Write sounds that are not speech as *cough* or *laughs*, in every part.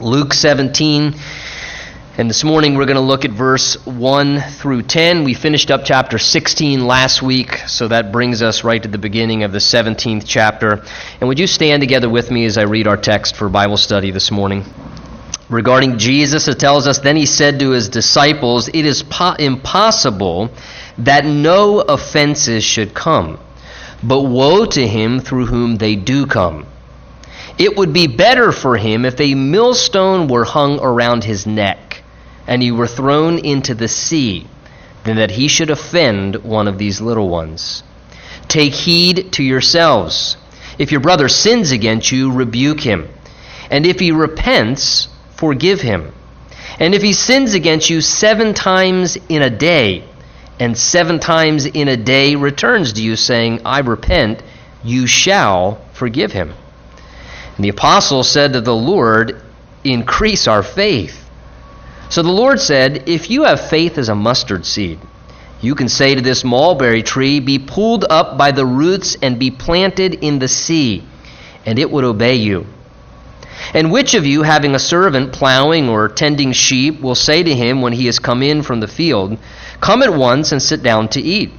Luke 17. And this morning we're going to look at verse 1 through 10. We finished up chapter 16 last week, so that brings us right to the beginning of the 17th chapter. And would you stand together with me as I read our text for Bible study this morning? Regarding Jesus, it tells us, Then he said to his disciples, It is po- impossible that no offenses should come, but woe to him through whom they do come. It would be better for him if a millstone were hung around his neck and he were thrown into the sea than that he should offend one of these little ones. Take heed to yourselves. If your brother sins against you, rebuke him. And if he repents, forgive him. And if he sins against you seven times in a day, and seven times in a day returns to you, saying, I repent, you shall forgive him. And the apostle said to the Lord, Increase our faith. So the Lord said, If you have faith as a mustard seed, you can say to this mulberry tree, Be pulled up by the roots and be planted in the sea, and it would obey you. And which of you, having a servant plowing or tending sheep, will say to him when he has come in from the field, Come at once and sit down to eat?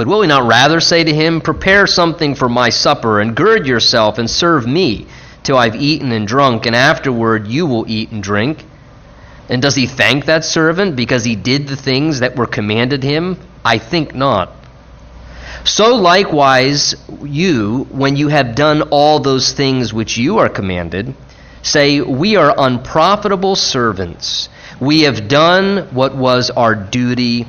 But will we not rather say to him, Prepare something for my supper, and gird yourself and serve me till I've eaten and drunk, and afterward you will eat and drink? And does he thank that servant because he did the things that were commanded him? I think not. So likewise, you, when you have done all those things which you are commanded, say, We are unprofitable servants. We have done what was our duty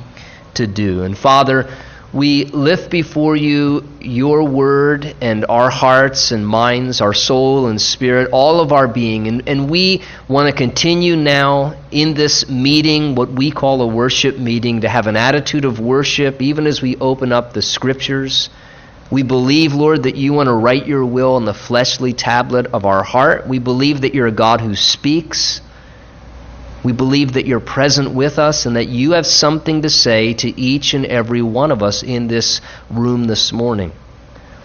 to do. And Father, we lift before you your word and our hearts and minds, our soul and spirit, all of our being. And, and we want to continue now in this meeting, what we call a worship meeting, to have an attitude of worship, even as we open up the scriptures. We believe, Lord, that you want to write your will on the fleshly tablet of our heart. We believe that you're a God who speaks. We believe that you're present with us and that you have something to say to each and every one of us in this room this morning.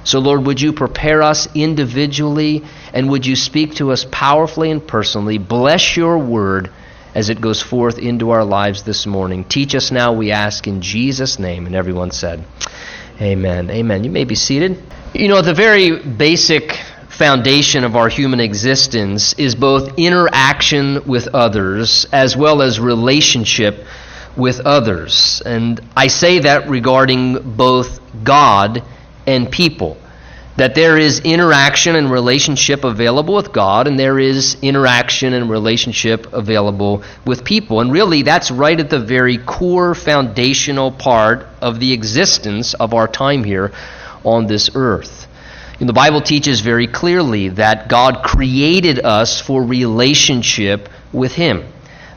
So, Lord, would you prepare us individually and would you speak to us powerfully and personally? Bless your word as it goes forth into our lives this morning. Teach us now, we ask, in Jesus' name. And everyone said, Amen. Amen. You may be seated. You know, the very basic foundation of our human existence is both interaction with others as well as relationship with others. And I say that regarding both God and people. That there is interaction and relationship available with God, and there is interaction and relationship available with people. And really, that's right at the very core foundational part of the existence of our time here on this earth. And the Bible teaches very clearly that God created us for relationship with Him.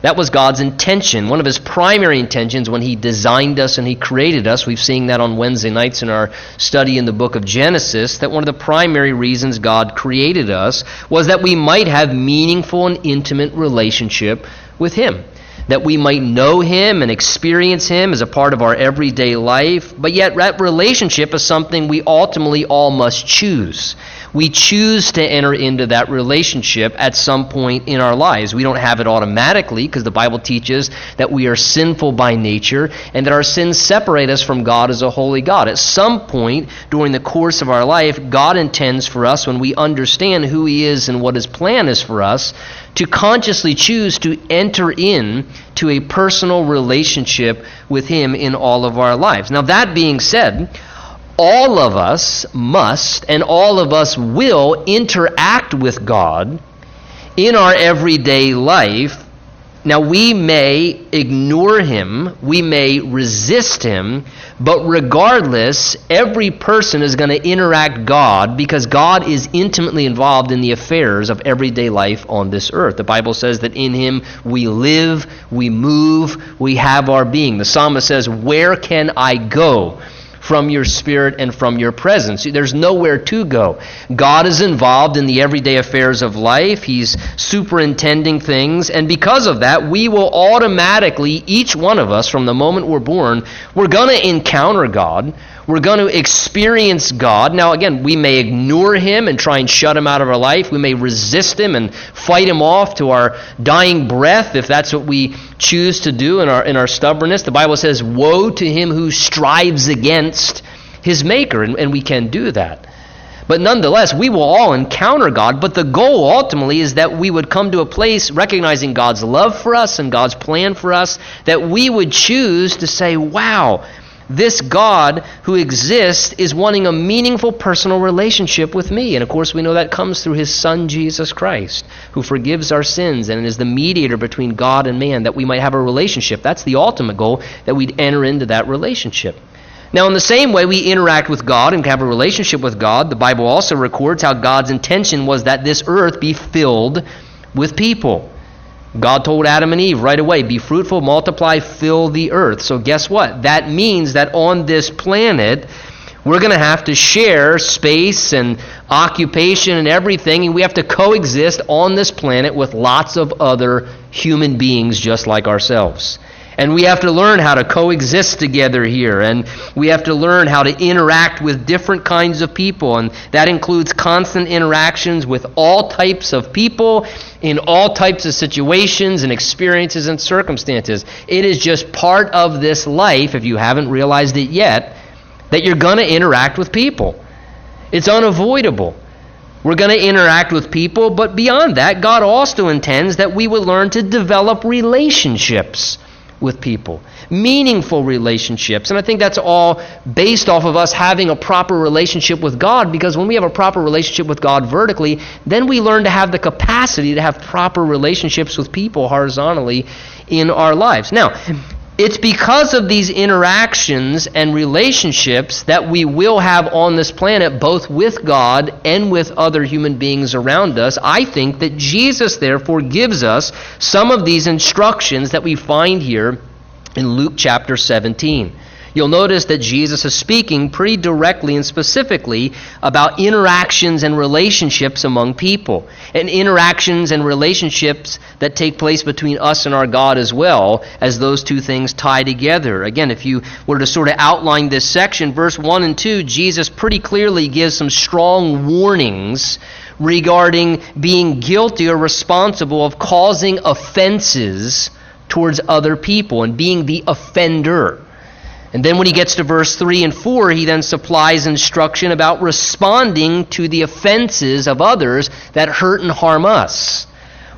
That was God's intention, one of His primary intentions when He designed us and He created us. We've seen that on Wednesday nights in our study in the book of Genesis, that one of the primary reasons God created us was that we might have meaningful and intimate relationship with Him that we might know Him and experience Him as a part of our everyday life, but yet that relationship is something we ultimately all must choose. We choose to enter into that relationship at some point in our lives. We don't have it automatically because the Bible teaches that we are sinful by nature and that our sins separate us from God as a holy God. At some point during the course of our life, God intends for us, when we understand who He is and what His plan is for us, to consciously choose to enter in to a personal relationship with him in all of our lives. Now that being said, all of us must and all of us will interact with God in our everyday life. Now, we may ignore him, we may resist him, but regardless, every person is going to interact God because God is intimately involved in the affairs of everyday life on this earth. The Bible says that in him we live, we move, we have our being. The psalmist says, Where can I go? From your spirit and from your presence. There's nowhere to go. God is involved in the everyday affairs of life. He's superintending things. And because of that, we will automatically, each one of us, from the moment we're born, we're going to encounter God. We're going to experience God. Now, again, we may ignore Him and try and shut Him out of our life. We may resist Him and fight Him off to our dying breath if that's what we choose to do in our, in our stubbornness. The Bible says, Woe to him who strives against his Maker, and, and we can do that. But nonetheless, we will all encounter God, but the goal ultimately is that we would come to a place recognizing God's love for us and God's plan for us, that we would choose to say, Wow, this God who exists is wanting a meaningful personal relationship with me. And of course, we know that comes through his Son, Jesus Christ, who forgives our sins and is the mediator between God and man, that we might have a relationship. That's the ultimate goal, that we'd enter into that relationship. Now, in the same way we interact with God and have a relationship with God, the Bible also records how God's intention was that this earth be filled with people. God told Adam and Eve right away, be fruitful, multiply, fill the earth. So, guess what? That means that on this planet, we're going to have to share space and occupation and everything, and we have to coexist on this planet with lots of other human beings just like ourselves. And we have to learn how to coexist together here. And we have to learn how to interact with different kinds of people. And that includes constant interactions with all types of people in all types of situations and experiences and circumstances. It is just part of this life, if you haven't realized it yet, that you're going to interact with people. It's unavoidable. We're going to interact with people, but beyond that, God also intends that we would learn to develop relationships with people, meaningful relationships. And I think that's all based off of us having a proper relationship with God because when we have a proper relationship with God vertically, then we learn to have the capacity to have proper relationships with people horizontally in our lives. Now, it's because of these interactions and relationships that we will have on this planet, both with God and with other human beings around us. I think that Jesus, therefore, gives us some of these instructions that we find here in Luke chapter 17 you'll notice that Jesus is speaking pretty directly and specifically about interactions and relationships among people, and interactions and relationships that take place between us and our God as well, as those two things tie together. Again, if you were to sort of outline this section, verse 1 and 2, Jesus pretty clearly gives some strong warnings regarding being guilty or responsible of causing offenses towards other people and being the offender. And then when he gets to verse 3 and 4, he then supplies instruction about responding to the offenses of others that hurt and harm us.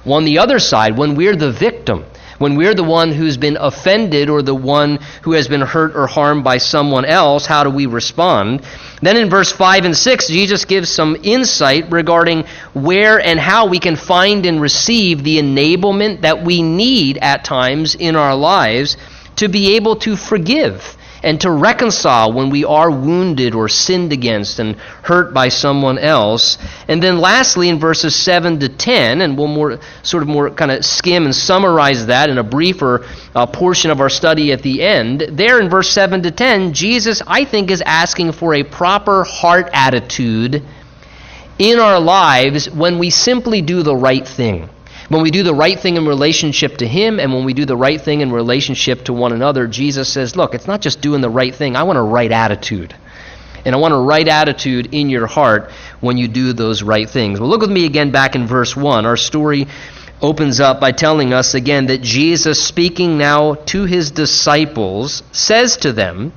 On the other side, when we're the victim, when we're the one who's been offended or the one who has been hurt or harmed by someone else, how do we respond? Then in verse 5 and 6, Jesus gives some insight regarding where and how we can find and receive the enablement that we need at times in our lives to be able to forgive and to reconcile when we are wounded or sinned against and hurt by someone else. And then lastly, in verses 7 to 10, and we'll more sort of more kind of skim and summarize that in a briefer uh, portion of our study at the end. There in verse 7 to 10, Jesus, I think, is asking for a proper heart attitude in our lives when we simply do the right thing. When we do the right thing in relationship to Him and when we do the right thing in relationship to one another, Jesus says, Look, it's not just doing the right thing, I want a right attitude. And I want a right attitude in your heart when you do those right things. Well, look with me again back in verse 1. Our story opens up by telling us again that Jesus, speaking now to his disciples, says to them,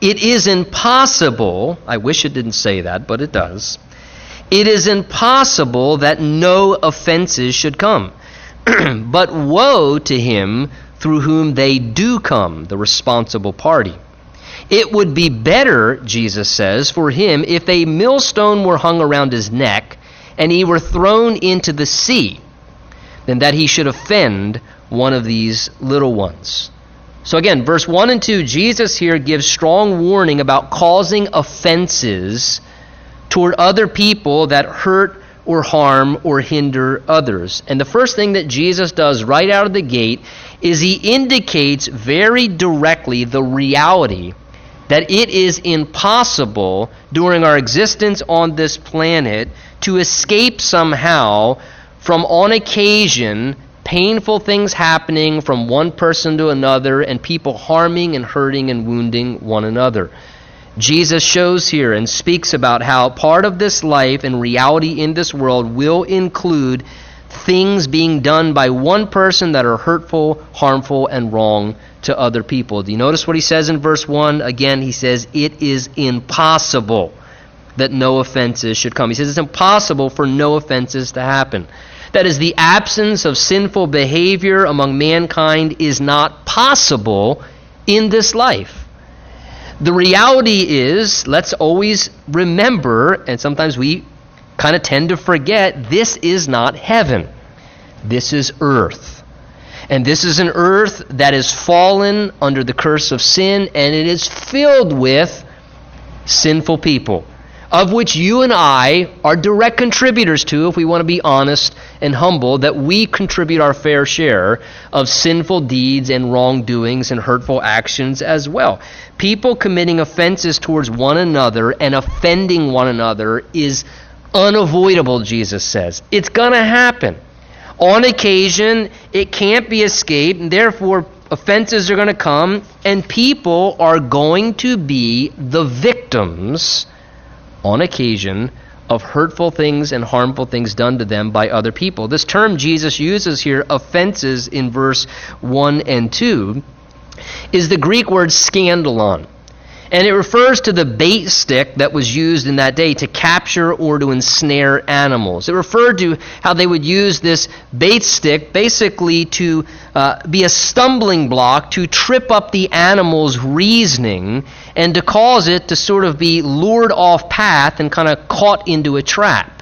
It is impossible, I wish it didn't say that, but it does it is impossible that no offenses should come. *clears throat* but woe to him through whom they do come, the responsible party. It would be better, Jesus says, for him if a millstone were hung around his neck and he were thrown into the sea than that he should offend one of these little ones. So again, verse 1 and 2, Jesus here gives strong warning about causing offenses toward other people that hurt or harm or hinder others. And the first thing that Jesus does right out of the gate is he indicates very directly the reality that it is impossible during our existence on this planet to escape somehow from, on occasion, painful things happening from one person to another and people harming and hurting and wounding one another. Jesus shows here and speaks about how part of this life and reality in this world will include things being done by one person that are hurtful, harmful, and wrong to other people. Do you notice what he says in verse 1? Again, he says, It is impossible that no offenses should come. He says it's impossible for no offenses to happen. That is, the absence of sinful behavior among mankind is not possible in this life. The reality is, let's always remember, and sometimes we kind of tend to forget, this is not heaven. This is earth. And this is an earth that is fallen under the curse of sin, and it is filled with sinful people of which you and I are direct contributors to, if we want to be honest and humble, that we contribute our fair share of sinful deeds and wrongdoings and hurtful actions as well. People committing offenses towards one another and offending one another is unavoidable, Jesus says. It's going to happen. On occasion, it can't be escaped, and therefore, offenses are going to come, and people are going to be the victims on occasion of hurtful things and harmful things done to them by other people. This term Jesus uses here, offenses, in verse 1 and 2, is the Greek word scandalon. And it refers to the bait stick that was used in that day to capture or to ensnare animals. It referred to how they would use this bait stick basically to uh, be a stumbling block to trip up the animal's reasoning and to cause it to sort of be lured off path and kind of caught into a trap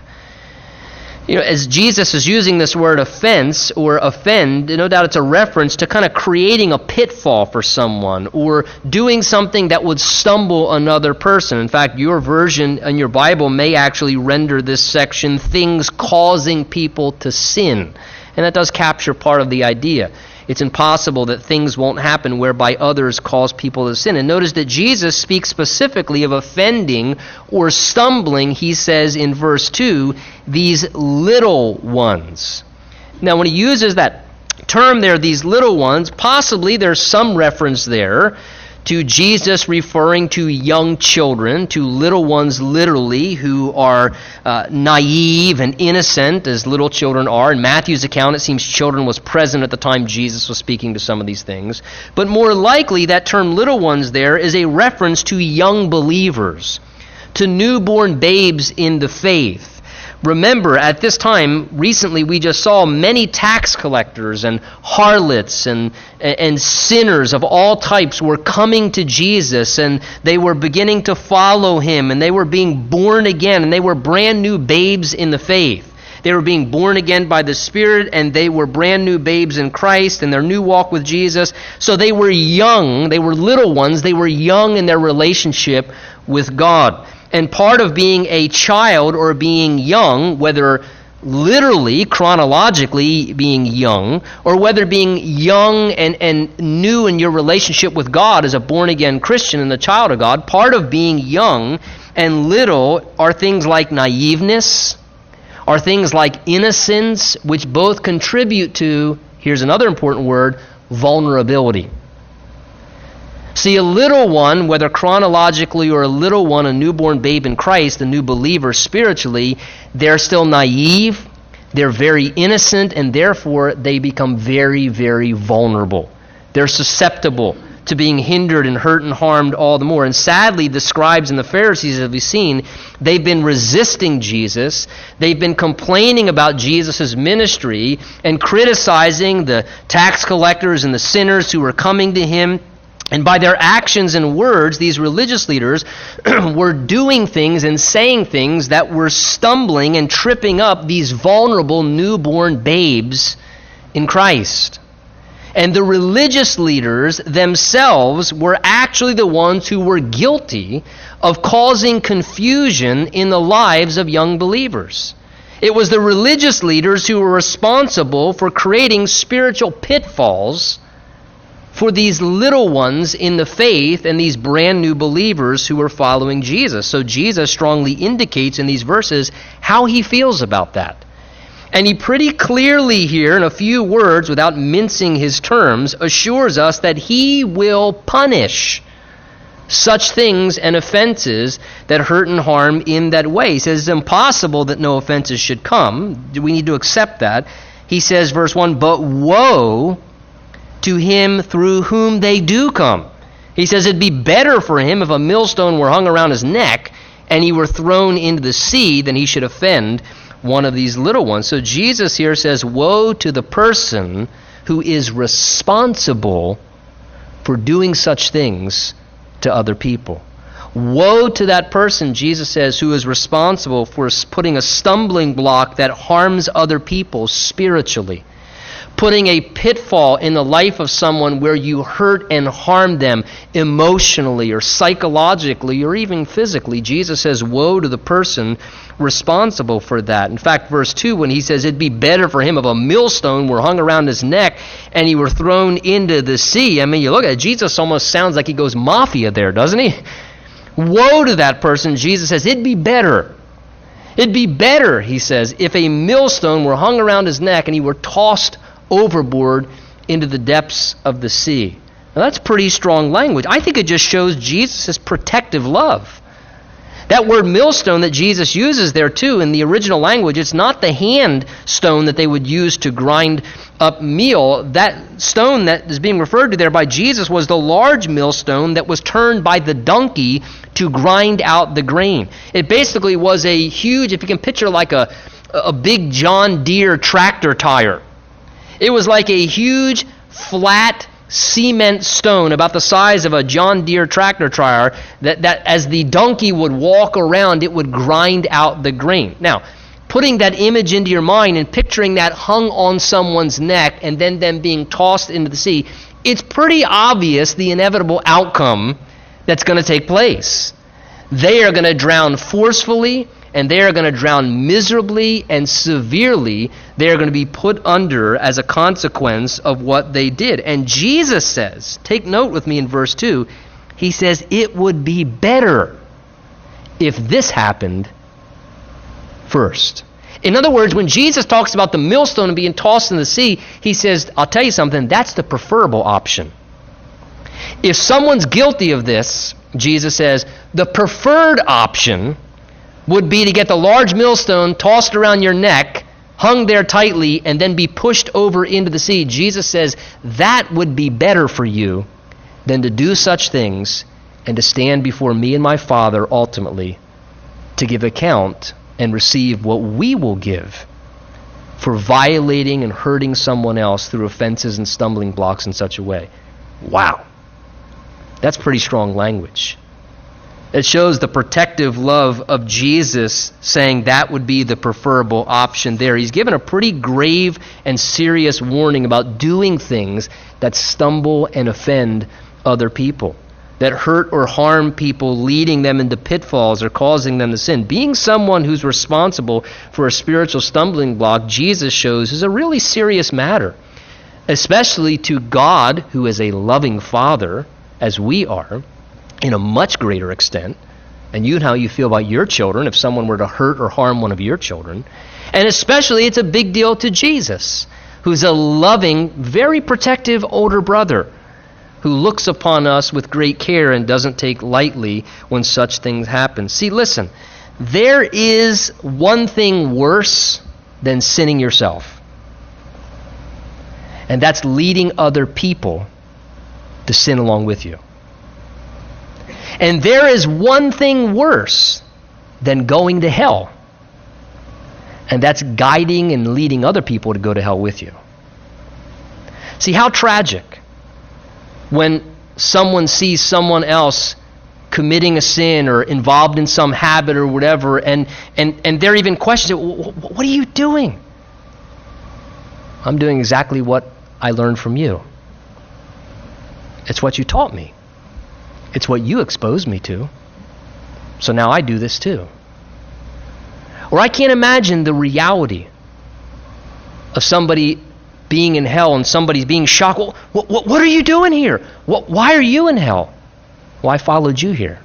you know, as Jesus is using this word offense or offend, no doubt it's a reference to kind of creating a pitfall for someone or doing something that would stumble another person. In fact, your version in your Bible may actually render this section things causing people to sin. And that does capture part of the idea it's impossible that things won't happen whereby others cause people to sin. And notice that Jesus speaks specifically of offending or stumbling, he says in verse 2, these little ones. Now, when he uses that term there, these little ones, possibly there's some reference there to Jesus referring to young children, to little ones literally, who are uh, naive and innocent as little children are. In Matthew's account, it seems children was present at the time Jesus was speaking to some of these things. But more likely, that term little ones there is a reference to young believers, to newborn babes in the faith Remember, at this time, recently we just saw many tax collectors and harlots and, and sinners of all types were coming to Jesus and they were beginning to follow him and they were being born again and they were brand new babes in the faith. They were being born again by the Spirit, and they were brand new babes in Christ and their new walk with Jesus. So they were young, they were little ones, they were young in their relationship with God. And part of being a child or being young, whether literally, chronologically being young, or whether being young and, and new in your relationship with God as a born again Christian and the child of God, part of being young and little are things like naiveness, are things like innocence, which both contribute to, here's another important word, vulnerability. See, a little one, whether chronologically or a little one, a newborn babe in Christ, a new believer spiritually, they're still naive, they're very innocent, and therefore they become very, very vulnerable. They're susceptible to being hindered and hurt and harmed all the more. And sadly, the scribes and the Pharisees, as we've seen, they've been resisting Jesus. They've been complaining about Jesus' ministry and criticizing the tax collectors and the sinners who were coming to him and by their actions and words, these religious leaders *clears throat* were doing things and saying things that were stumbling and tripping up these vulnerable newborn babes in Christ. And the religious leaders themselves were actually the ones who were guilty of causing confusion in the lives of young believers. It was the religious leaders who were responsible for creating spiritual pitfalls for these little ones in the faith and these brand new believers who are following Jesus. So Jesus strongly indicates in these verses how he feels about that. And he pretty clearly here, in a few words, without mincing his terms, assures us that he will punish such things and offenses that hurt and harm in that way. He says it's impossible that no offenses should come. We need to accept that. He says, verse 1, but woe to him through whom they do come. He says it'd be better for him if a millstone were hung around his neck and he were thrown into the sea than he should offend one of these little ones. So Jesus here says, Woe to the person who is responsible for doing such things to other people. Woe to that person, Jesus says, who is responsible for putting a stumbling block that harms other people spiritually putting a pitfall in the life of someone where you hurt and harm them emotionally or psychologically or even physically. Jesus says, Woe to the person responsible for that. In fact, verse 2, when he says it'd be better for him if a millstone were hung around his neck and he were thrown into the sea. I mean, you look at it, Jesus almost sounds like he goes mafia there, doesn't he? Woe to that person. Jesus says, It'd be better. It'd be better, he says, if a millstone were hung around his neck and he were tossed overboard into the depths of the sea. Now, that's pretty strong language. I think it just shows Jesus' protective love. That word millstone that Jesus uses there, too, in the original language, it's not the hand stone that they would use to grind up meal. That stone that is being referred to there by Jesus was the large millstone that was turned by the donkey to grind out the grain. It basically was a huge, if you can picture like a, a big John Deere tractor tire it was like a huge, flat cement stone about the size of a John Deere tractor trailer that, that as the donkey would walk around, it would grind out the grain. Now, putting that image into your mind and picturing that hung on someone's neck and then them being tossed into the sea, it's pretty obvious the inevitable outcome that's going to take place. They are going to drown forcefully and they are going to drown miserably and severely. They are going to be put under as a consequence of what they did. And Jesus says, take note with me in verse 2, he says, it would be better if this happened first. In other words, when Jesus talks about the millstone being tossed in the sea, he says, I'll tell you something, that's the preferable option. If someone's guilty of this, Jesus says, the preferred option would be to get the large millstone tossed around your neck, hung there tightly, and then be pushed over into the sea. Jesus says that would be better for you than to do such things and to stand before me and my Father ultimately to give account and receive what we will give for violating and hurting someone else through offenses and stumbling blocks in such a way. Wow. That's pretty strong language. It shows the protective love of Jesus, saying that would be the preferable option there. He's given a pretty grave and serious warning about doing things that stumble and offend other people, that hurt or harm people, leading them into pitfalls or causing them to sin. Being someone who's responsible for a spiritual stumbling block, Jesus shows, is a really serious matter, especially to God, who is a loving Father, as we are in a much greater extent, and you and how you feel about your children if someone were to hurt or harm one of your children. And especially, it's a big deal to Jesus, who's a loving, very protective older brother who looks upon us with great care and doesn't take lightly when such things happen. See, listen, there is one thing worse than sinning yourself, and that's leading other people to sin along with you. And there is one thing worse than going to hell, and that's guiding and leading other people to go to hell with you. See how tragic when someone sees someone else committing a sin or involved in some habit or whatever, and, and, and they're even questioning, What are you doing? I'm doing exactly what I learned from you. It's what you taught me. It's what you exposed me to. So now I do this too. Or I can't imagine the reality of somebody being in hell and somebody's being shocked. Well, what, what, what, are you doing here? What, why are you in hell? Well, I followed you here.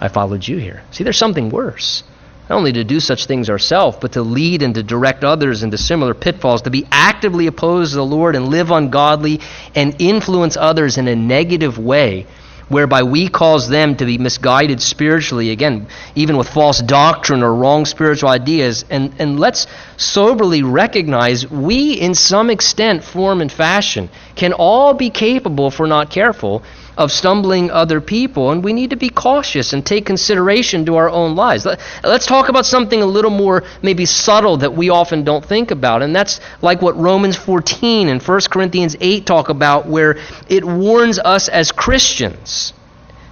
I followed you here. See, there's something worse. Not only to do such things ourselves, but to lead and to direct others into similar pitfalls, to be actively opposed to the Lord and live ungodly and influence others in a negative way whereby we cause them to be misguided spiritually, again, even with false doctrine or wrong spiritual ideas. And, and let's soberly recognize we, in some extent, form and fashion, can all be capable, if we're not careful, of stumbling other people, and we need to be cautious and take consideration to our own lives. Let, us talk about something a little more maybe subtle that we often don't think about, and that's like what Romans 14 and 1 Corinthians 8 talk about, where it warns us as Christians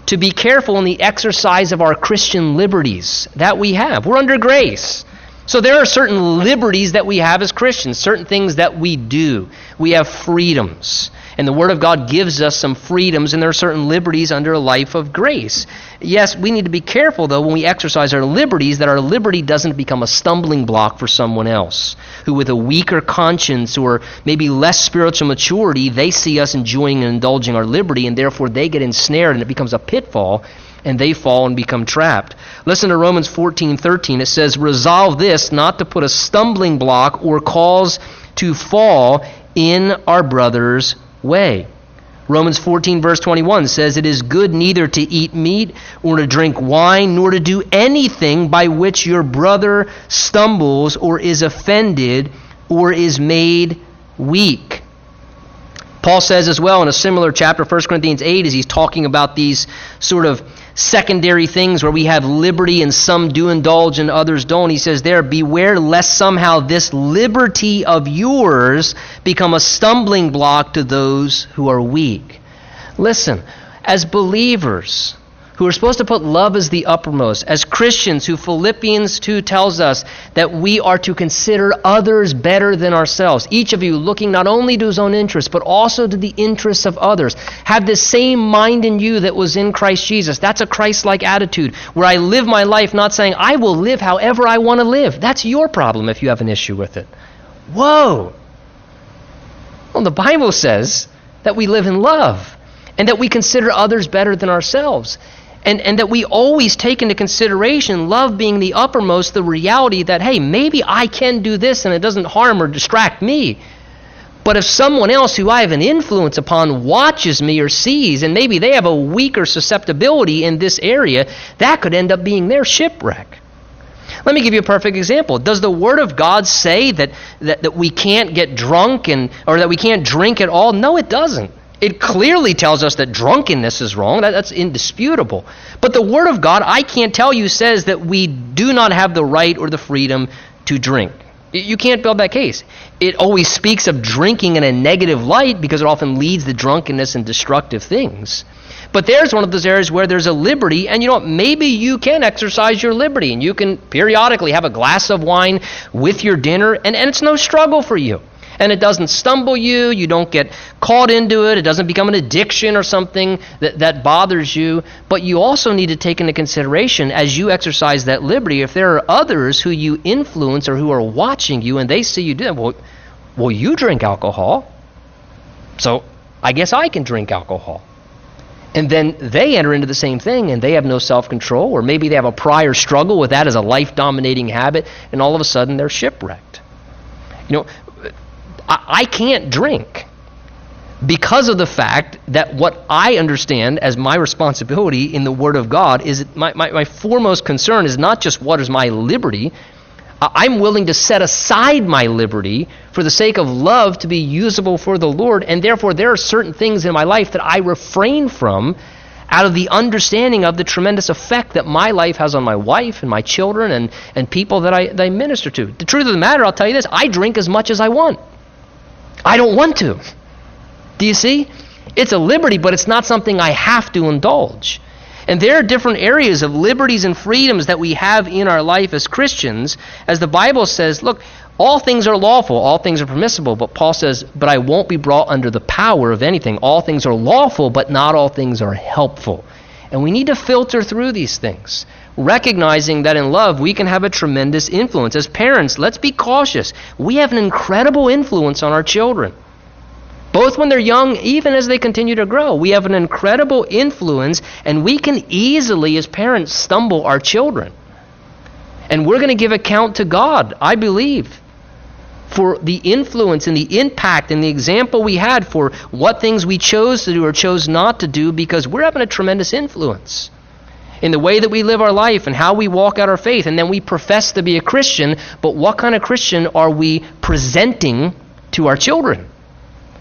to be careful in the exercise of our Christian liberties that we have. We're under grace. So there are certain liberties that we have as Christians, certain things that we do. We have freedoms. And the Word of God gives us some freedoms, and there are certain liberties under a life of grace. Yes, we need to be careful, though, when we exercise our liberties, that our liberty doesn't become a stumbling block for someone else who, with a weaker conscience or maybe less spiritual maturity, they see us enjoying and indulging our liberty, and therefore they get ensnared and it becomes a pitfall and they fall and become trapped. Listen to Romans 14:13. It says, Resolve this not to put a stumbling block or cause to fall in our brother's way. Romans 14, verse 21 says, It is good neither to eat meat or to drink wine, nor to do anything by which your brother stumbles or is offended or is made weak. Paul says as well in a similar chapter, 1 Corinthians 8, as he's talking about these sort of secondary things where we have liberty and some do indulge and others don't. He says there, beware lest somehow this liberty of yours become a stumbling block to those who are weak. Listen, as believers, who are supposed to put love as the uppermost, as Christians who Philippians 2 tells us that we are to consider others better than ourselves. Each of you looking not only to his own interests, but also to the interests of others. Have the same mind in you that was in Christ Jesus. That's a Christ like attitude where I live my life not saying, I will live however I want to live. That's your problem if you have an issue with it. Whoa! Well, the Bible says that we live in love and that we consider others better than ourselves. And, and that we always take into consideration, love being the uppermost, the reality that, hey, maybe I can do this and it doesn't harm or distract me. But if someone else who I have an influence upon watches me or sees, and maybe they have a weaker susceptibility in this area, that could end up being their shipwreck. Let me give you a perfect example. Does the Word of God say that, that, that we can't get drunk and, or that we can't drink at all? No, it doesn't. It clearly tells us that drunkenness is wrong. That, that's indisputable. But the Word of God, I can't tell you, says that we do not have the right or the freedom to drink. You can't build that case. It always speaks of drinking in a negative light because it often leads to drunkenness and destructive things. But there's one of those areas where there's a liberty, and you know what? Maybe you can exercise your liberty, and you can periodically have a glass of wine with your dinner, and, and it's no struggle for you and it doesn't stumble you. You don't get caught into it. It doesn't become an addiction or something that, that bothers you. But you also need to take into consideration as you exercise that liberty, if there are others who you influence or who are watching you and they see you do that, well, well you drink alcohol. So I guess I can drink alcohol. And then they enter into the same thing and they have no self control, or maybe they have a prior struggle with that as a life dominating habit, and all of a sudden they're shipwrecked. You know, I, I can't drink because of the fact that what I understand as my responsibility in the Word of God is my, my, my foremost concern is not just what is my liberty. I'm willing to set aside my liberty for the sake of love to be usable for the Lord, and therefore there are certain things in my life that I refrain from out of the understanding of the tremendous effect that my life has on my wife and my children and, and people that I, that I minister to. The truth of the matter, I'll tell you this I drink as much as I want. I don't want to. Do you see? It's a liberty, but it's not something I have to indulge. And there are different areas of liberties and freedoms that we have in our life as Christians. As the Bible says, look, all things are lawful, all things are permissible, but Paul says, but I won't be brought under the power of anything. All things are lawful, but not all things are helpful. And we need to filter through these things recognizing that in love we can have a tremendous influence. As parents, let's be cautious. We have an incredible influence on our children. Both when they're young, even as they continue to grow, we have an incredible influence, and we can easily, as parents, stumble our children. And we're going to give account to God, I believe. for the influence and the impact and the example we had for what things we chose to do or chose not to do because we're having a tremendous influence in the way that we live our life and how we walk out our faith. And then we profess to be a Christian, but what kind of Christian are we presenting to our children?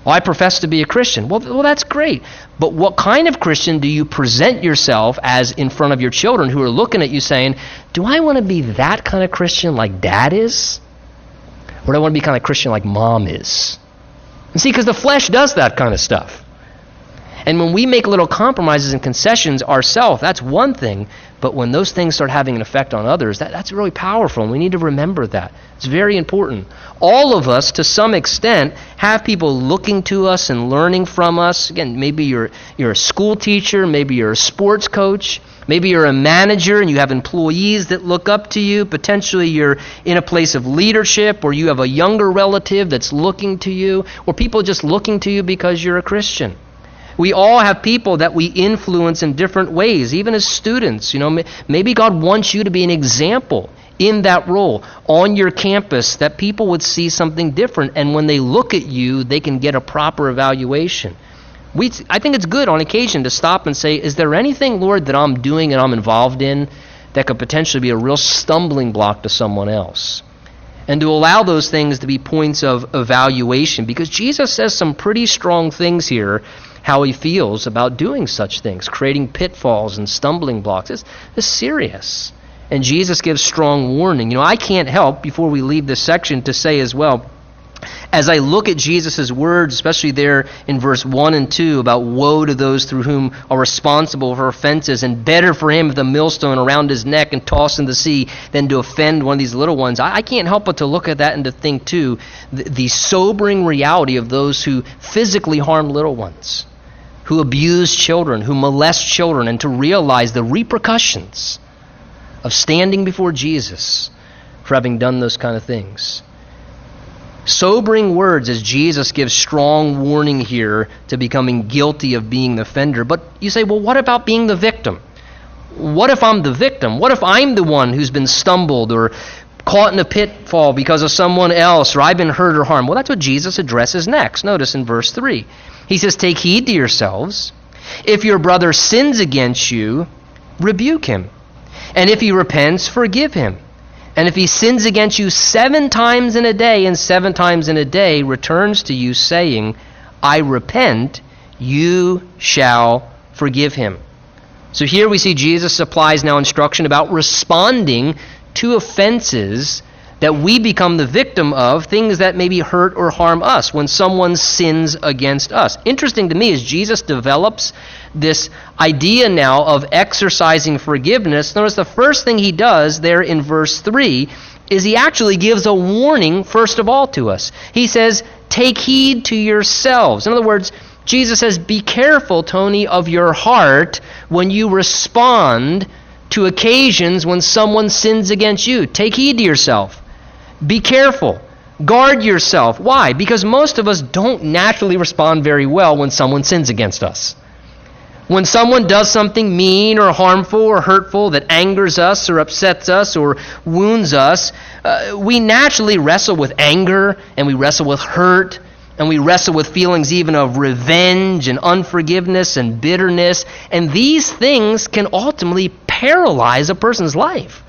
Well, I profess to be a Christian. Well, well, that's great. But what kind of Christian do you present yourself as in front of your children who are looking at you saying, Do I want to be that kind of Christian like dad is? Or do I want to be kind of Christian like mom is? And see, because the flesh does that kind of stuff. And when we make little compromises and concessions ourselves, that's one thing. But when those things start having an effect on others, that, that's really powerful. And we need to remember that. It's very important. All of us, to some extent, have people looking to us and learning from us. Again, maybe you're, you're a school teacher, maybe you're a sports coach. Maybe you're a manager and you have employees that look up to you. Potentially you're in a place of leadership or you have a younger relative that's looking to you or people just looking to you because you're a Christian. We all have people that we influence in different ways, even as students. You know, maybe God wants you to be an example in that role on your campus that people would see something different and when they look at you, they can get a proper evaluation. We, I think it's good on occasion to stop and say, Is there anything, Lord, that I'm doing and I'm involved in that could potentially be a real stumbling block to someone else? And to allow those things to be points of evaluation because Jesus says some pretty strong things here how he feels about doing such things, creating pitfalls and stumbling blocks. It's, it's serious. And Jesus gives strong warning. You know, I can't help, before we leave this section, to say as well, as I look at Jesus' words, especially there in verse 1 and 2 about woe to those through whom are responsible for offenses, and better for him if the millstone around his neck and tossed in the sea than to offend one of these little ones, I, I can't help but to look at that and to think, too, the, the sobering reality of those who physically harm little ones who abuse children, who molest children, and to realize the repercussions of standing before Jesus for having done those kind of things. Sobering words as Jesus gives strong warning here to becoming guilty of being the offender. But you say, well, what about being the victim? What if I'm the victim? What if I'm the one who's been stumbled or caught in a pitfall because of someone else, or I've been hurt or harmed? Well, that's what Jesus addresses next. Notice in verse 3. He says, Take heed to yourselves. If your brother sins against you, rebuke him. And if he repents, forgive him. And if he sins against you seven times in a day, and seven times in a day returns to you, saying, I repent, you shall forgive him. So here we see Jesus supplies now instruction about responding to offenses that we become the victim of things that maybe hurt or harm us when someone sins against us. Interesting to me is Jesus develops this idea now of exercising forgiveness. Notice the first thing he does there in verse 3 is he actually gives a warning, first of all, to us. He says, Take heed to yourselves. In other words, Jesus says, Be careful, Tony, of your heart when you respond to occasions when someone sins against you. Take heed to yourself. Be careful. Guard yourself. Why? Because most of us don't naturally respond very well when someone sins against us. When someone does something mean or harmful or hurtful that angers us or upsets us or wounds us, uh, we naturally wrestle with anger and we wrestle with hurt and we wrestle with feelings even of revenge and unforgiveness and bitterness. And these things can ultimately paralyze a person's life.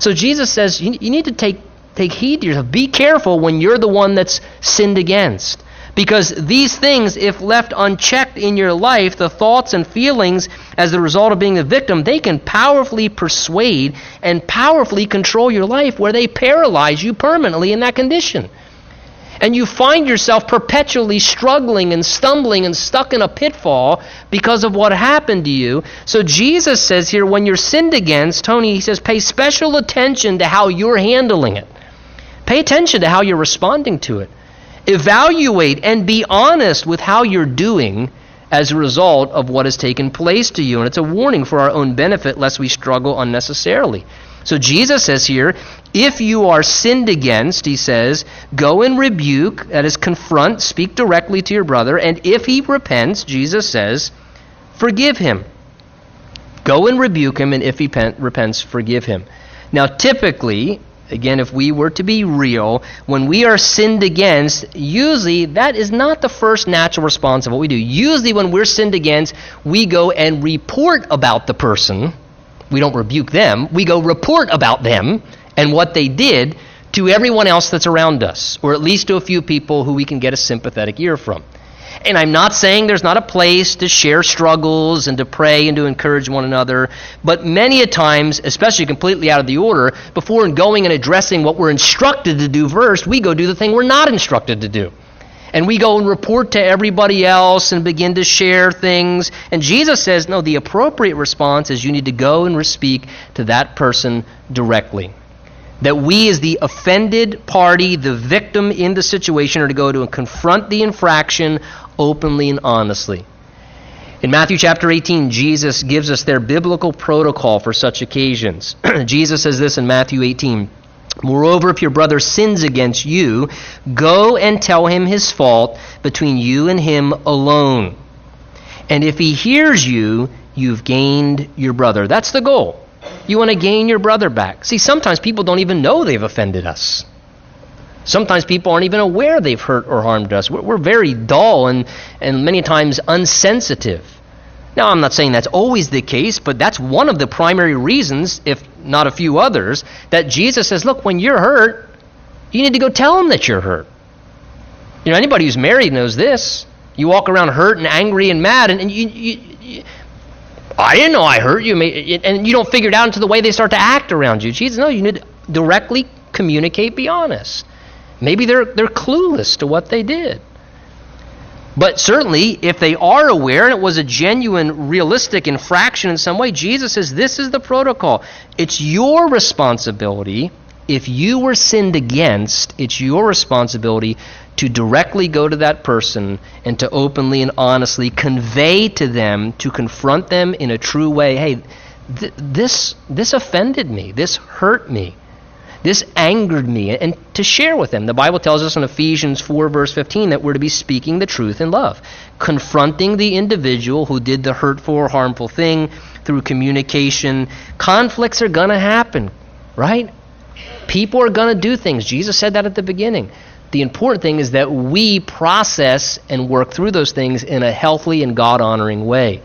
So Jesus says you, you need to take Take heed to yourself. Be careful when you're the one that's sinned against. Because these things, if left unchecked in your life, the thoughts and feelings as the result of being the victim, they can powerfully persuade and powerfully control your life where they paralyze you permanently in that condition. And you find yourself perpetually struggling and stumbling and stuck in a pitfall because of what happened to you. So Jesus says here, when you're sinned against, Tony, he says, pay special attention to how you're handling it. Pay attention to how you're responding to it. Evaluate and be honest with how you're doing as a result of what has taken place to you. And it's a warning for our own benefit lest we struggle unnecessarily. So Jesus says here, if you are sinned against, he says, go and rebuke, that is, confront, speak directly to your brother, and if he repents, Jesus says, forgive him. Go and rebuke him, and if he repents, forgive him. Now, typically, Again, if we were to be real, when we are sinned against, usually that is not the first natural response of what we do. Usually, when we're sinned against, we go and report about the person. We don't rebuke them, we go report about them and what they did to everyone else that's around us, or at least to a few people who we can get a sympathetic ear from. And I'm not saying there's not a place to share struggles and to pray and to encourage one another, but many a times, especially completely out of the order, before going and addressing what we're instructed to do first, we go do the thing we're not instructed to do. And we go and report to everybody else and begin to share things. And Jesus says, no, the appropriate response is you need to go and speak to that person directly that we, as the offended party, the victim in the situation, are to go to and confront the infraction openly and honestly. In Matthew chapter 18, Jesus gives us their biblical protocol for such occasions. *clears throat* Jesus says this in Matthew 18 Moreover, if your brother sins against you, go and tell him his fault between you and him alone. And if he hears you, you've gained your brother. That's the goal. You want to gain your brother back. See, sometimes people don't even know they've offended us. Sometimes people aren't even aware they've hurt or harmed us. We're, we're very dull and, and many times unsensitive. Now, I'm not saying that's always the case, but that's one of the primary reasons, if not a few others, that Jesus says, look, when you're hurt, you need to go tell them that you're hurt. You know, anybody who's married knows this. You walk around hurt and angry and mad, and, and you, you, I didn't know I hurt you. And you don't figure it out until the way they start to act around you. Jesus, no, you need to directly communicate, be honest. Maybe they're, they're clueless to what they did. But certainly, if they are aware and it was a genuine, realistic infraction in some way, Jesus says this is the protocol. It's your responsibility. If you were sinned against, it's your responsibility to directly go to that person and to openly and honestly convey to them, to confront them in a true way hey, th- this, this offended me, this hurt me, this angered me, and to share with them. The Bible tells us in Ephesians 4, verse 15, that we're to be speaking the truth in love, confronting the individual who did the hurtful or harmful thing through communication. Conflicts are going to happen, right? People are going to do things. Jesus said that at the beginning. The important thing is that we process and work through those things in a healthy and God honoring way.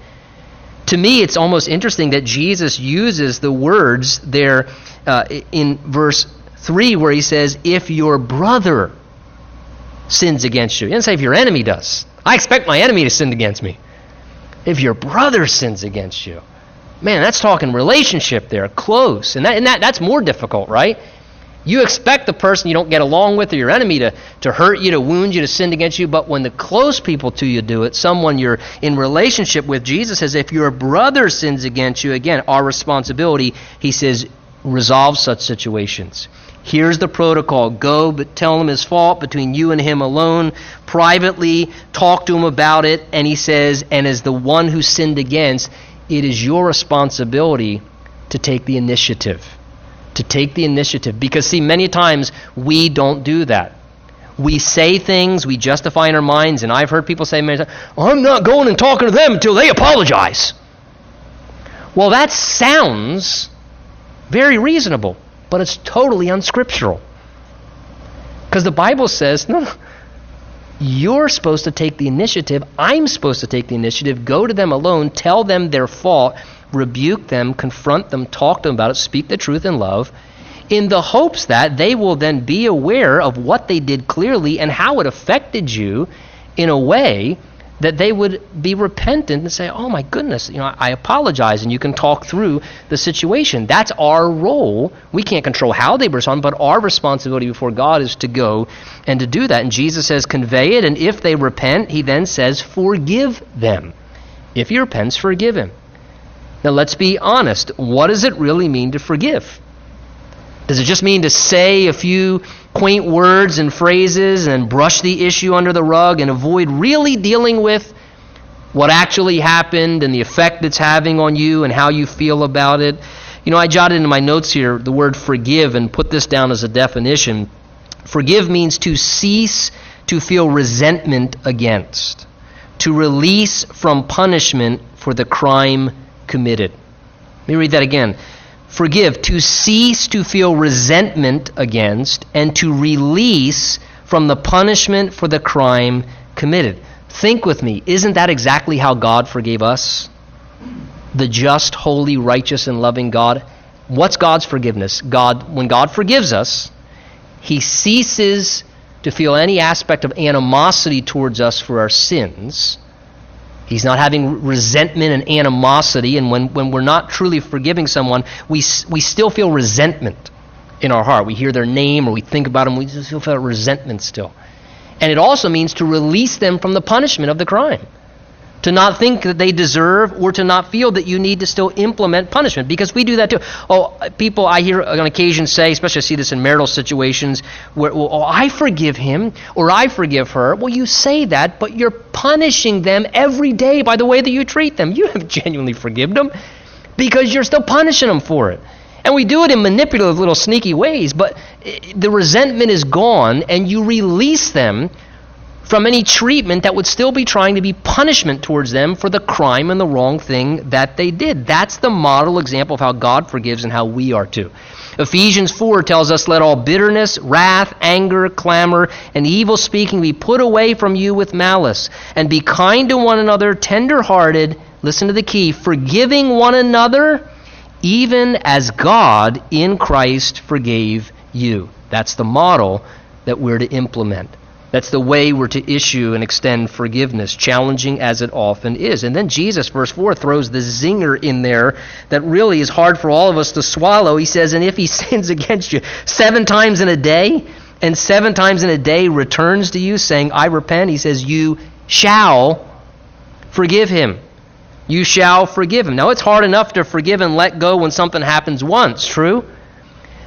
To me, it's almost interesting that Jesus uses the words there uh, in verse 3 where he says, If your brother sins against you. He doesn't say if your enemy does. I expect my enemy to sin against me. If your brother sins against you. Man, that's talking relationship there, close. And, that, and that, that's more difficult, right? You expect the person you don't get along with or your enemy to, to hurt you, to wound you, to sin against you, but when the close people to you do it, someone you're in relationship with, Jesus says, if your brother sins against you, again, our responsibility, he says, resolve such situations. Here's the protocol. Go, but tell him his fault between you and him alone, privately, talk to him about it, and he says, and as the one who sinned against, it is your responsibility to take the initiative to take the initiative. Because, see, many times we don't do that. We say things, we justify in our minds, and I've heard people say many times, I'm not going and talking to them until they apologize. Well, that sounds very reasonable, but it's totally unscriptural. Because the Bible says, no, no, you're supposed to take the initiative. I'm supposed to take the initiative. Go to them alone, tell them their fault, rebuke them, confront them, talk to them about it, speak the truth in love, in the hopes that they will then be aware of what they did clearly and how it affected you in a way that they would be repentant and say, "Oh my goodness, you know, I apologize," and you can talk through the situation. That's our role. We can't control how they respond, but our responsibility before God is to go and to do that. And Jesus says, "Convey it," and if they repent, He then says, "Forgive them." If he repents, forgive him. Now, let's be honest. What does it really mean to forgive? Does it just mean to say a few quaint words and phrases and brush the issue under the rug and avoid really dealing with what actually happened and the effect it's having on you and how you feel about it? You know, I jotted in my notes here the word forgive and put this down as a definition. Forgive means to cease to feel resentment against, to release from punishment for the crime committed. Let me read that again. Forgive, to cease to feel resentment against, and to release from the punishment for the crime committed. Think with me, isn't that exactly how God forgave us? The just, holy, righteous, and loving God. What's God's forgiveness? God, when God forgives us, He ceases to feel any aspect of animosity towards us for our sins He's not having resentment and animosity. And when, when we're not truly forgiving someone, we, we still feel resentment in our heart. We hear their name or we think about them, we still feel resentment still. And it also means to release them from the punishment of the crime to not think that they deserve or to not feel that you need to still implement punishment because we do that too. Oh, people I hear on occasion say, especially I see this in marital situations, where, well, oh, I forgive him or I forgive her. Well, you say that, but you're punishing them every day by the way that you treat them. You haven't *laughs* genuinely forgiven them because you're still punishing them for it. And we do it in manipulative little sneaky ways, but eh, the resentment is gone and you release them from any treatment that would still be trying to be punishment towards them for the crime and the wrong thing that they did. That's the model example of how God forgives and how we are to. Ephesians 4 tells us, Let all bitterness, wrath, anger, clamor, and evil speaking be put away from you with malice, and be kind to one another, tender hearted, listen to the key, forgiving one another, even as God in Christ forgave you. That's the model that we're to implement. That's the way we're to issue and extend forgiveness, challenging as it often is. And then Jesus, verse 4, throws the zinger in there that really is hard for all of us to swallow. He says, And if he *laughs* sins against you seven times in a day, and seven times in a day returns to you, saying, I repent, he says, You shall forgive him. You shall forgive him. Now, it's hard enough to forgive and let go when something happens once, true?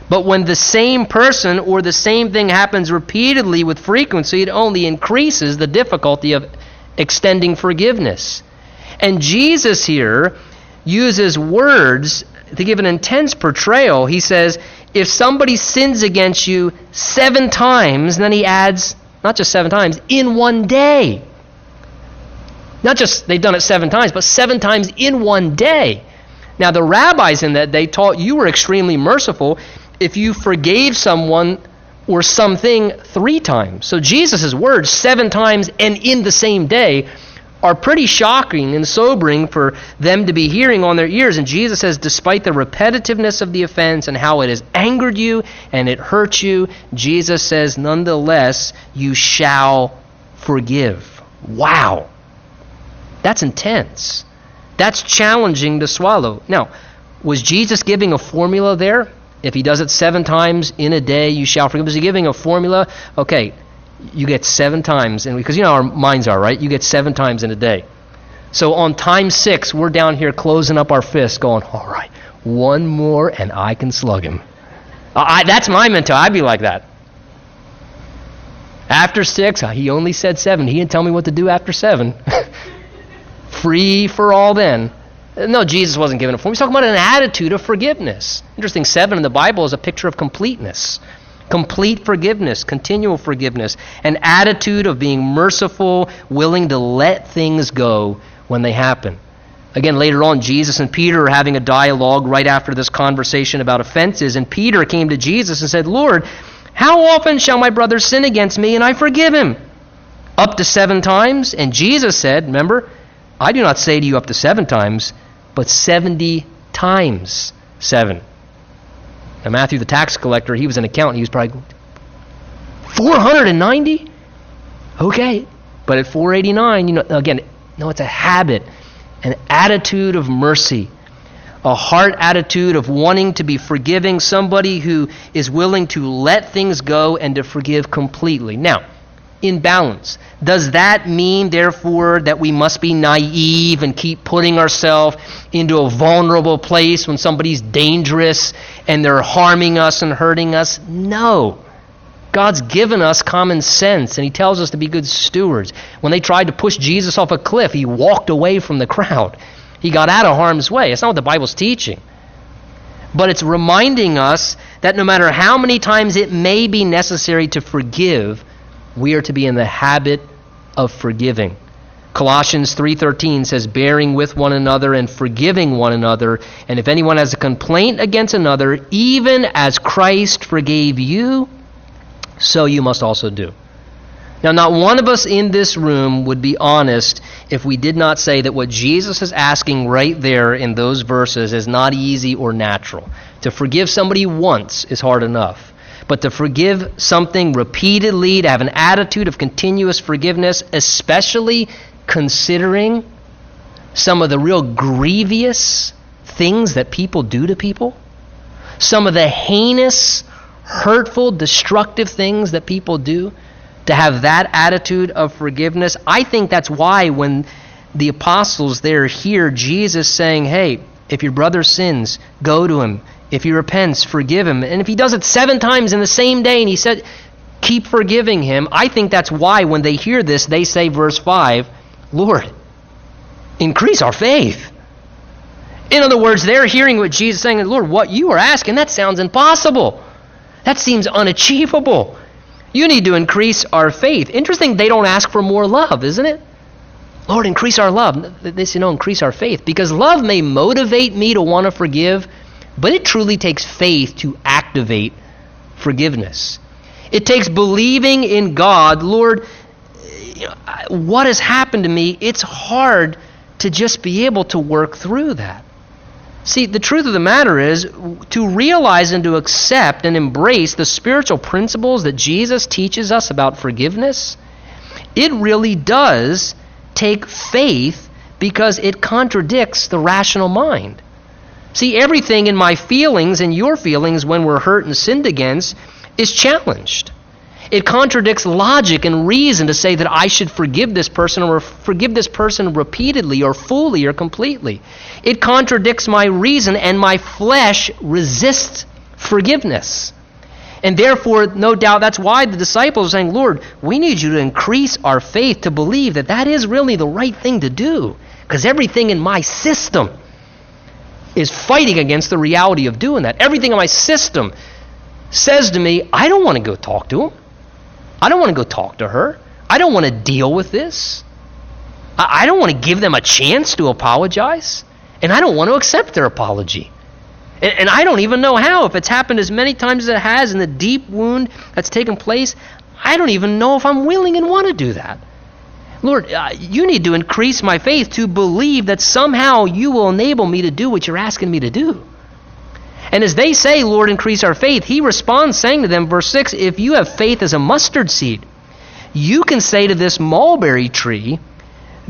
But when the same person or the same thing happens repeatedly with frequency, it only increases the difficulty of extending forgiveness. And Jesus here uses words to give an intense portrayal. He says, if somebody sins against you seven times, then he adds, not just seven times, in one day. Not just they've done it seven times, but seven times in one day. Now, the rabbis in that day taught you were extremely merciful if you forgave someone or something three times. So Jesus' words seven times and in the same day are pretty shocking and sobering for them to be hearing on their ears. And Jesus says, despite the repetitiveness of the offense and how it has angered you and it hurt you, Jesus says, nonetheless, you shall forgive. Wow. That's intense. That's challenging to swallow. Now, was Jesus giving a formula there? If he does it seven times in a day, you shall forgive. Is he giving a formula? Okay, you get seven times, and because you know our minds are right, you get seven times in a day. So on time six, we're down here closing up our fists, going, "All right, one more, and I can slug him." I, that's my mentality. I'd be like that. After six, uh, he only said seven. He didn't tell me what to do after seven. *laughs* Free for all then. No, Jesus wasn't given a form. He's talking about an attitude of forgiveness. Interesting, seven in the Bible is a picture of completeness. Complete forgiveness, continual forgiveness, an attitude of being merciful, willing to let things go when they happen. Again, later on, Jesus and Peter are having a dialogue right after this conversation about offenses, and Peter came to Jesus and said, Lord, how often shall my brother sin against me and I forgive him? Up to seven times? And Jesus said, Remember, I do not say to you up to seven times but 70 times 7. Now, Matthew, the tax collector, he was an accountant. He was probably 490? Okay. But at 489, you know, again, no, it's a habit, an attitude of mercy, a heart attitude of wanting to be forgiving, somebody who is willing to let things go and to forgive completely. Now, in balance. Does that mean, therefore, that we must be naive and keep putting ourselves into a vulnerable place when somebody's dangerous and they're harming us and hurting us? No. God's given us common sense and He tells us to be good stewards. When they tried to push Jesus off a cliff, He walked away from the crowd. He got out of harm's way. It's not what the Bible's teaching. But it's reminding us that no matter how many times it may be necessary to forgive, we are to be in the habit of forgiving. Colossians 3:13 says bearing with one another and forgiving one another, and if anyone has a complaint against another, even as Christ forgave you, so you must also do. Now, not one of us in this room would be honest if we did not say that what Jesus is asking right there in those verses is not easy or natural. To forgive somebody once is hard enough. But to forgive something repeatedly, to have an attitude of continuous forgiveness, especially considering some of the real grievous things that people do to people, some of the heinous, hurtful, destructive things that people do, to have that attitude of forgiveness. I think that's why when the apostles there hear Jesus saying, Hey, if your brother sins, go to him. If he repents, forgive him. And if he does it seven times in the same day and he said, keep forgiving him, I think that's why when they hear this, they say, verse 5, Lord, increase our faith. In other words, they're hearing what Jesus is saying, Lord, what you are asking, that sounds impossible. That seems unachievable. You need to increase our faith. Interesting, they don't ask for more love, isn't it? Lord, increase our love. They say, no, increase our faith. Because love may motivate me to want to forgive, but it truly takes faith to activate forgiveness. It takes believing in God. Lord, what has happened to me, it's hard to just be able to work through that. See, the truth of the matter is to realize and to accept and embrace the spiritual principles that Jesus teaches us about forgiveness, it really does take faith because it contradicts the rational mind. See, everything in my feelings and your feelings when we're hurt and sinned against is challenged. It contradicts logic and reason to say that I should forgive this person or forgive this person repeatedly or fully or completely. It contradicts my reason, and my flesh resists forgiveness. And therefore, no doubt, that's why the disciples are saying, Lord, we need you to increase our faith to believe that that is really the right thing to do. Because everything in my system is fighting against the reality of doing that. Everything in my system says to me, I don't want to go talk to him. I don't want to go talk to her. I don't want to deal with this. I don't want to give them a chance to apologize. And I don't want to accept their apology. And, I don't even know how. If it's happened as many times as it has in the deep wound that's taken place, I don't even know if I'm willing and want to do that. Lord, uh, you need to increase my faith to believe that somehow you will enable me to do what you're asking me to do. And as they say, Lord, increase our faith, he responds saying to them, verse 6, if you have faith as a mustard seed, you can say to this mulberry tree,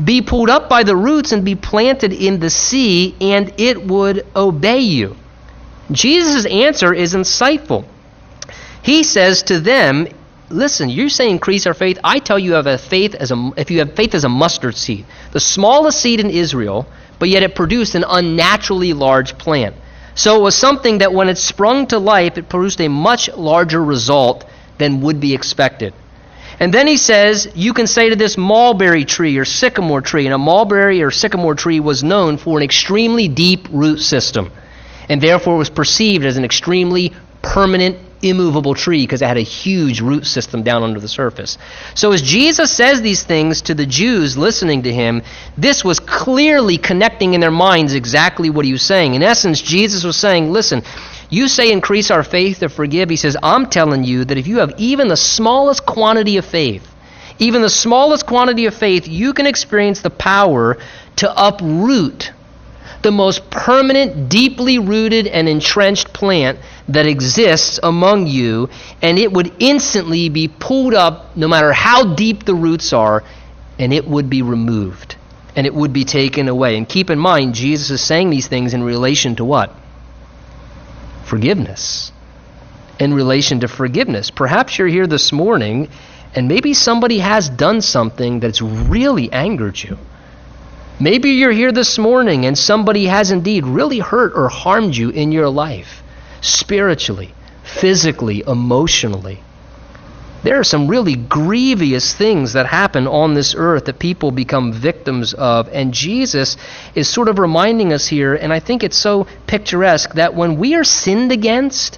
be pulled up by the roots and be planted in the sea, and it would obey you. Jesus' answer is insightful. He says to them, listen, you say increase our faith. I tell you, have a faith as a, if you have faith as a mustard seed, the smallest seed in Israel, but yet it produced an unnaturally large plant. So it was something that when it sprung to life, it produced a much larger result than would be expected. And then he says, you can say to this mulberry tree or sycamore tree, and a mulberry or sycamore tree was known for an extremely deep root system, and therefore was perceived as an extremely permanent immovable tree because it had a huge root system down under the surface. So as Jesus says these things to the Jews listening to him, this was clearly connecting in their minds exactly what he was saying. In essence, Jesus was saying, listen, you say increase our faith to forgive. He says, I'm telling you that if you have even the smallest quantity of faith, even the smallest quantity of faith, you can experience the power to uproot the most permanent, deeply rooted, and entrenched plant that exists among you, and it would instantly be pulled up, no matter how deep the roots are, and it would be removed, and it would be taken away. And keep in mind, Jesus is saying these things in relation to what? Forgiveness. In relation to forgiveness. Perhaps you're here this morning, and maybe somebody has done something that's really angered you. Maybe you're here this morning and somebody has indeed really hurt or harmed you in your life spiritually, physically, emotionally. There are some really grievous things that happen on this earth that people become victims of. And Jesus is sort of reminding us here, and I think it's so picturesque, that when we are sinned against,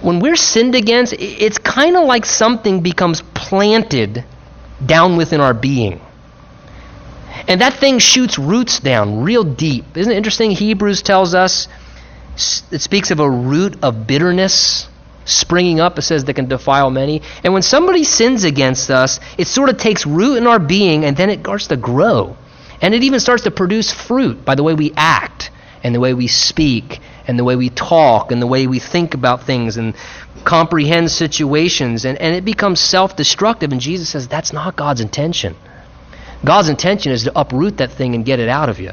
when we're sinned against, it's kind of like something becomes planted down within our being. And that thing shoots roots down real deep. Isn't it interesting? Hebrews tells us it speaks of a root of bitterness springing up, it says, that can defile many. And when somebody sins against us, it sort of takes root in our being and then it starts to grow. And it even starts to produce fruit by the way we act and the way we speak and the way we talk and the way we think about things and comprehend situations. And, and it becomes self destructive. And Jesus says that's not God's intention. God's intention is to uproot that thing and get it out of you.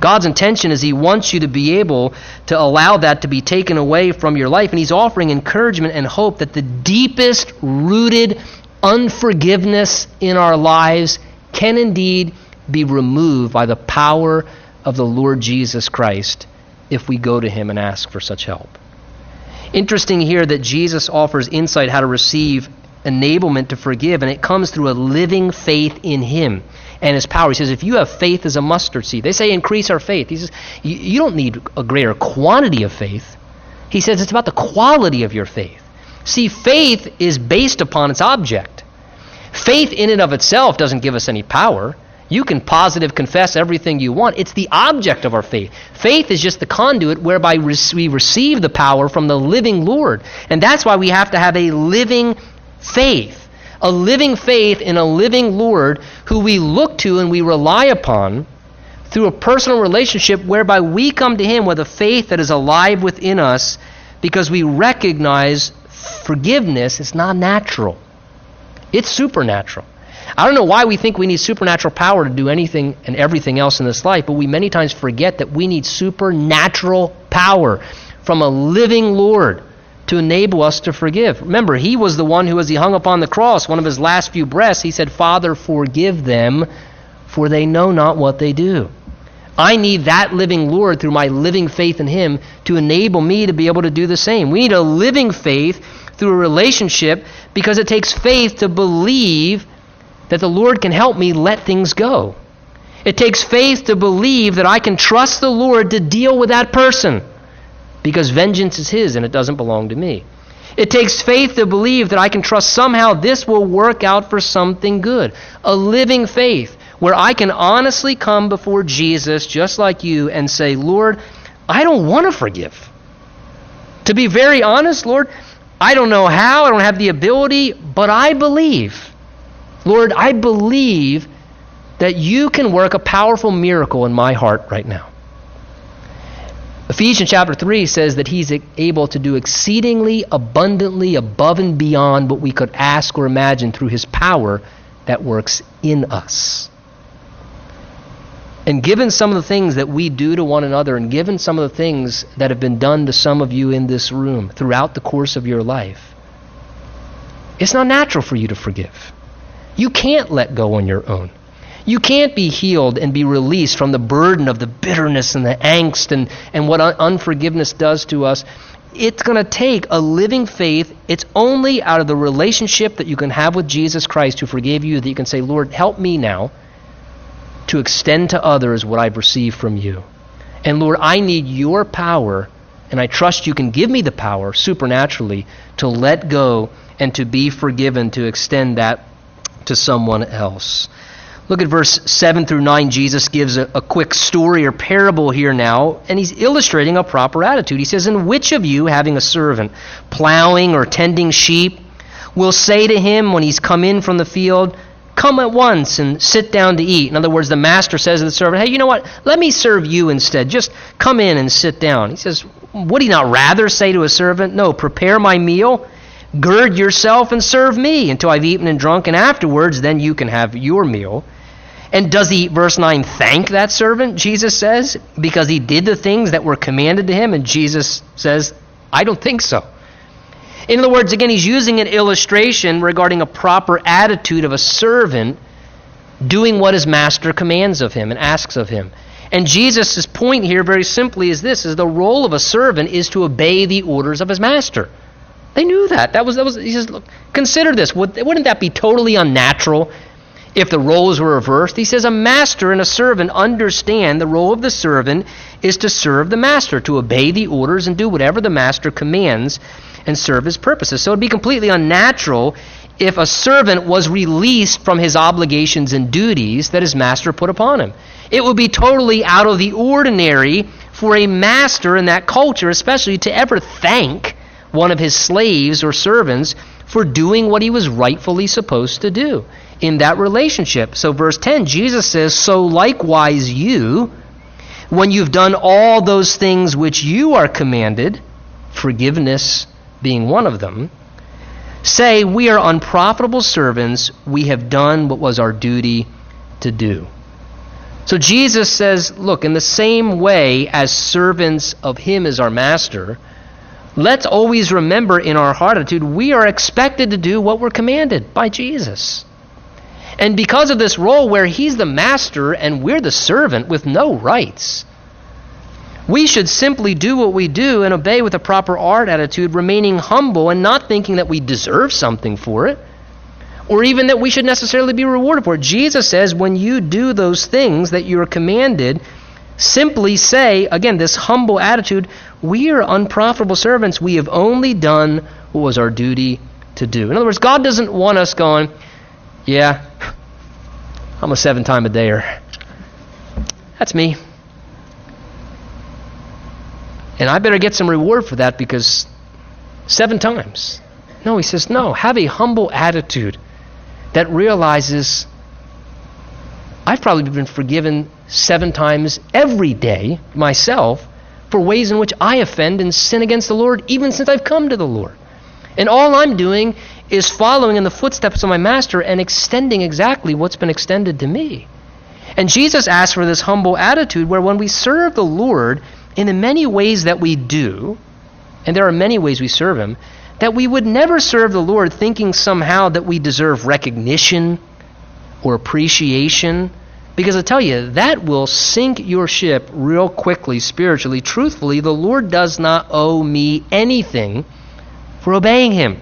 God's intention is He wants you to be able to allow that to be taken away from your life. And He's offering encouragement and hope that the deepest rooted unforgiveness in our lives can indeed be removed by the power of the Lord Jesus Christ if we go to Him and ask for such help. Interesting here that Jesus offers insight how to receive enablement to forgive, and it comes through a living faith in Him and His power. He says, if you have faith as a mustard seed, they say increase our faith. He says, you don't need a greater quantity of faith. He says it's about the quality of your faith. See, faith is based upon its object. Faith in and of itself doesn't give us any power. You can positive confess everything you want. It's the object of our faith. Faith is just the conduit whereby we receive the power from the living Lord. And that's why we have to have a living faith. A living faith in a living Lord who we look to and we rely upon through a personal relationship whereby we come to Him with a faith that is alive within us because we recognize forgiveness is not natural, it's supernatural. I don't know why we think we need supernatural power to do anything and everything else in this life, but we many times forget that we need supernatural power from a living Lord to enable us to forgive. Remember, he was the one who, as he hung upon the cross, one of his last few breaths, he said, Father, forgive them, for they know not what they do. I need that living Lord through my living faith in him to enable me to be able to do the same. We need a living faith through a relationship because it takes faith to believe that the Lord can help me let things go. It takes faith to believe that I can trust the Lord to deal with that person because vengeance is His and it doesn't belong to me. It takes faith to believe that I can trust somehow this will work out for something good. A living faith where I can honestly come before Jesus just like you and say, Lord, I don't want to forgive. To be very honest, Lord, I don't know how, I don't have the ability, but I believe. Lord, I believe that you can work a powerful miracle in my heart right now. Ephesians chapter 3 says that he's able to do exceedingly abundantly above and beyond what we could ask or imagine through his power that works in us. And given some of the things that we do to one another, and given some of the things that have been done to some of you in this room throughout the course of your life, it's not natural for you to forgive. You can't let go on your own. You can't be healed and be released from the burden of the bitterness and the angst and, and what un- unforgiveness does to us. It's going to take a living faith. It's only out of the relationship that you can have with Jesus Christ who forgave you that you can say, Lord, help me now to extend to others what I've received from you. And Lord, I need your power, and I trust you can give me the power supernaturally to let go and to be forgiven, to extend that to someone else. Look at verse 7 through 9. Jesus gives a, a, quick story or parable here now, and he's illustrating a proper attitude. He says, And which of you, having a servant, plowing or tending sheep, will say to him when he's come in from the field, Come at once and sit down to eat? In other words, the master says to the servant, Hey, you know what? Let me serve you instead. Just come in and sit down. He says, Would he not rather say to a servant, No, prepare my meal? Gird yourself and serve me until I've eaten and drunk, and afterwards then you can have your meal. And does he, verse 9, thank that servant, Jesus says, because he did the things that were commanded to him? And Jesus says, I don't think so. In other words, again, he's using an illustration regarding a proper attitude of a servant doing what his master commands of him and asks of him. And Jesus' point here, very simply, is this: is the role of a servant is to obey the orders of his master. They knew that. That was that was. He says, look, consider this. Wouldn't that be totally unnatural if the roles were reversed. He says a master and a servant understand the role of the servant is to serve the master, to obey the orders and do whatever the master commands and serve his purposes. So it'd be completely unnatural if a servant was released from his obligations and duties that his master put upon him. It would be totally out of the ordinary for a master in that culture, especially to ever thank one of his slaves or servants for doing what he was rightfully supposed to do in that relationship. So, verse 10, Jesus says, So likewise you, when you've done all those things which you are commanded, forgiveness being one of them, say, We are unprofitable servants, we have done what was our duty to do. So Jesus says, Look, in the same way as servants of Him as our master, let's always remember in our heart attitude, we are expected to do what we're commanded by Jesus. And because of this role where he's the master and we're the servant with no rights, we should simply do what we do and obey with a proper art attitude, remaining humble and not thinking that we deserve something for it, or even that we should necessarily be rewarded for it. Jesus says, when you do those things that you are commanded, simply say, again, this humble attitude, we are unprofitable servants. We have only done what was our duty to do. In other words, God doesn't want us going, yeah, I'm a seven time a dayer. That's me. And I better get some reward for that because seven times. No, he says, no, have a humble attitude that realizes I've probably been forgiven seven times every day myself for ways in which I offend and sin against the Lord even since I've come to the Lord. And all I'm doing is following in the footsteps of my master and extending exactly what's been extended to me. And Jesus asks for this humble attitude where when we serve the Lord in the many ways that we do, and there are many ways we serve Him, that we would never serve the Lord thinking somehow that we deserve recognition or appreciation. Because I tell you, that will sink your ship real quickly spiritually. Truthfully, the Lord does not owe me anything for obeying Him.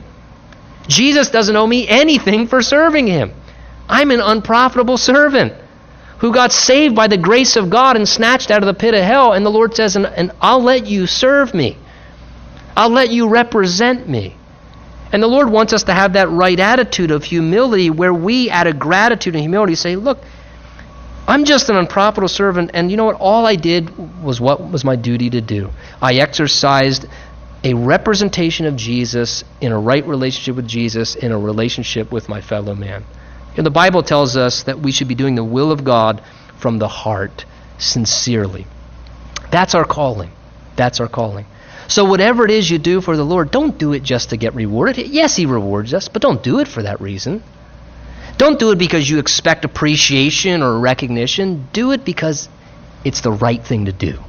Jesus doesn't owe me anything for serving him. I'm an unprofitable servant who got saved by the grace of God and snatched out of the pit of hell. And the Lord says, and, and I'll let you serve me, I'll let you represent me. And the Lord wants us to have that right attitude of humility where we, out of gratitude and humility, say, Look, I'm just an unprofitable servant, and you know what? All I did was what was my duty to do. I exercised a representation of Jesus in a right relationship with Jesus in a relationship with my fellow man. And the Bible tells us that we should be doing the will of God from the heart, sincerely. That's our calling. That's our calling. So, whatever it is you do for the Lord, don't do it just to get rewarded. Yes, He rewards us, but don't do it for that reason. Don't do it because you expect appreciation or recognition. Do it because it's the right thing to do.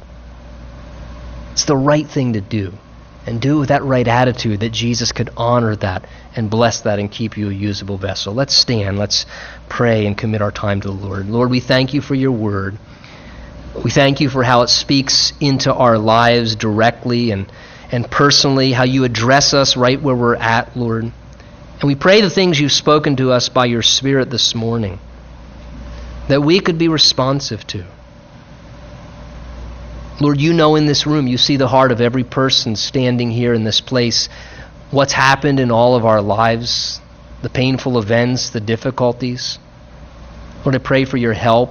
It's the right thing to do and do it with that right attitude that Jesus could honor that and bless that and keep you a usable vessel. Let's stand. Let's pray and commit our time to the Lord. Lord, we thank you for your word. We thank you for how it speaks into our lives directly and, and personally, how you address us right where we're at, Lord. And we pray the things you've spoken to us by your Spirit this morning that we could be responsive to. Lord, you know in this room, you see the heart of every person standing here in this place, what's happened in all of our lives, the painful events, the difficulties. Lord, I pray for your help,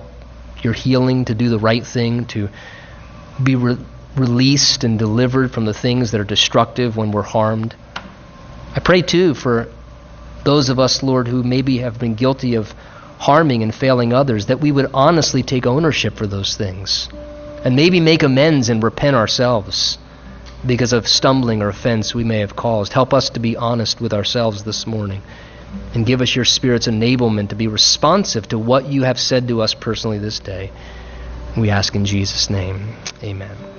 your healing to do the right thing, to be re- released and delivered from the things that are destructive when we're harmed. I pray too for those of us, Lord, who maybe have been guilty of harming and failing others, that we would honestly take ownership for those things and maybe make amends and repent ourselves because of stumbling or offense we may have caused. Help us to be honest with ourselves this morning and give us your Spirit's enablement to be responsive to what you have said to us personally this day. We ask in Jesus' name. Amen.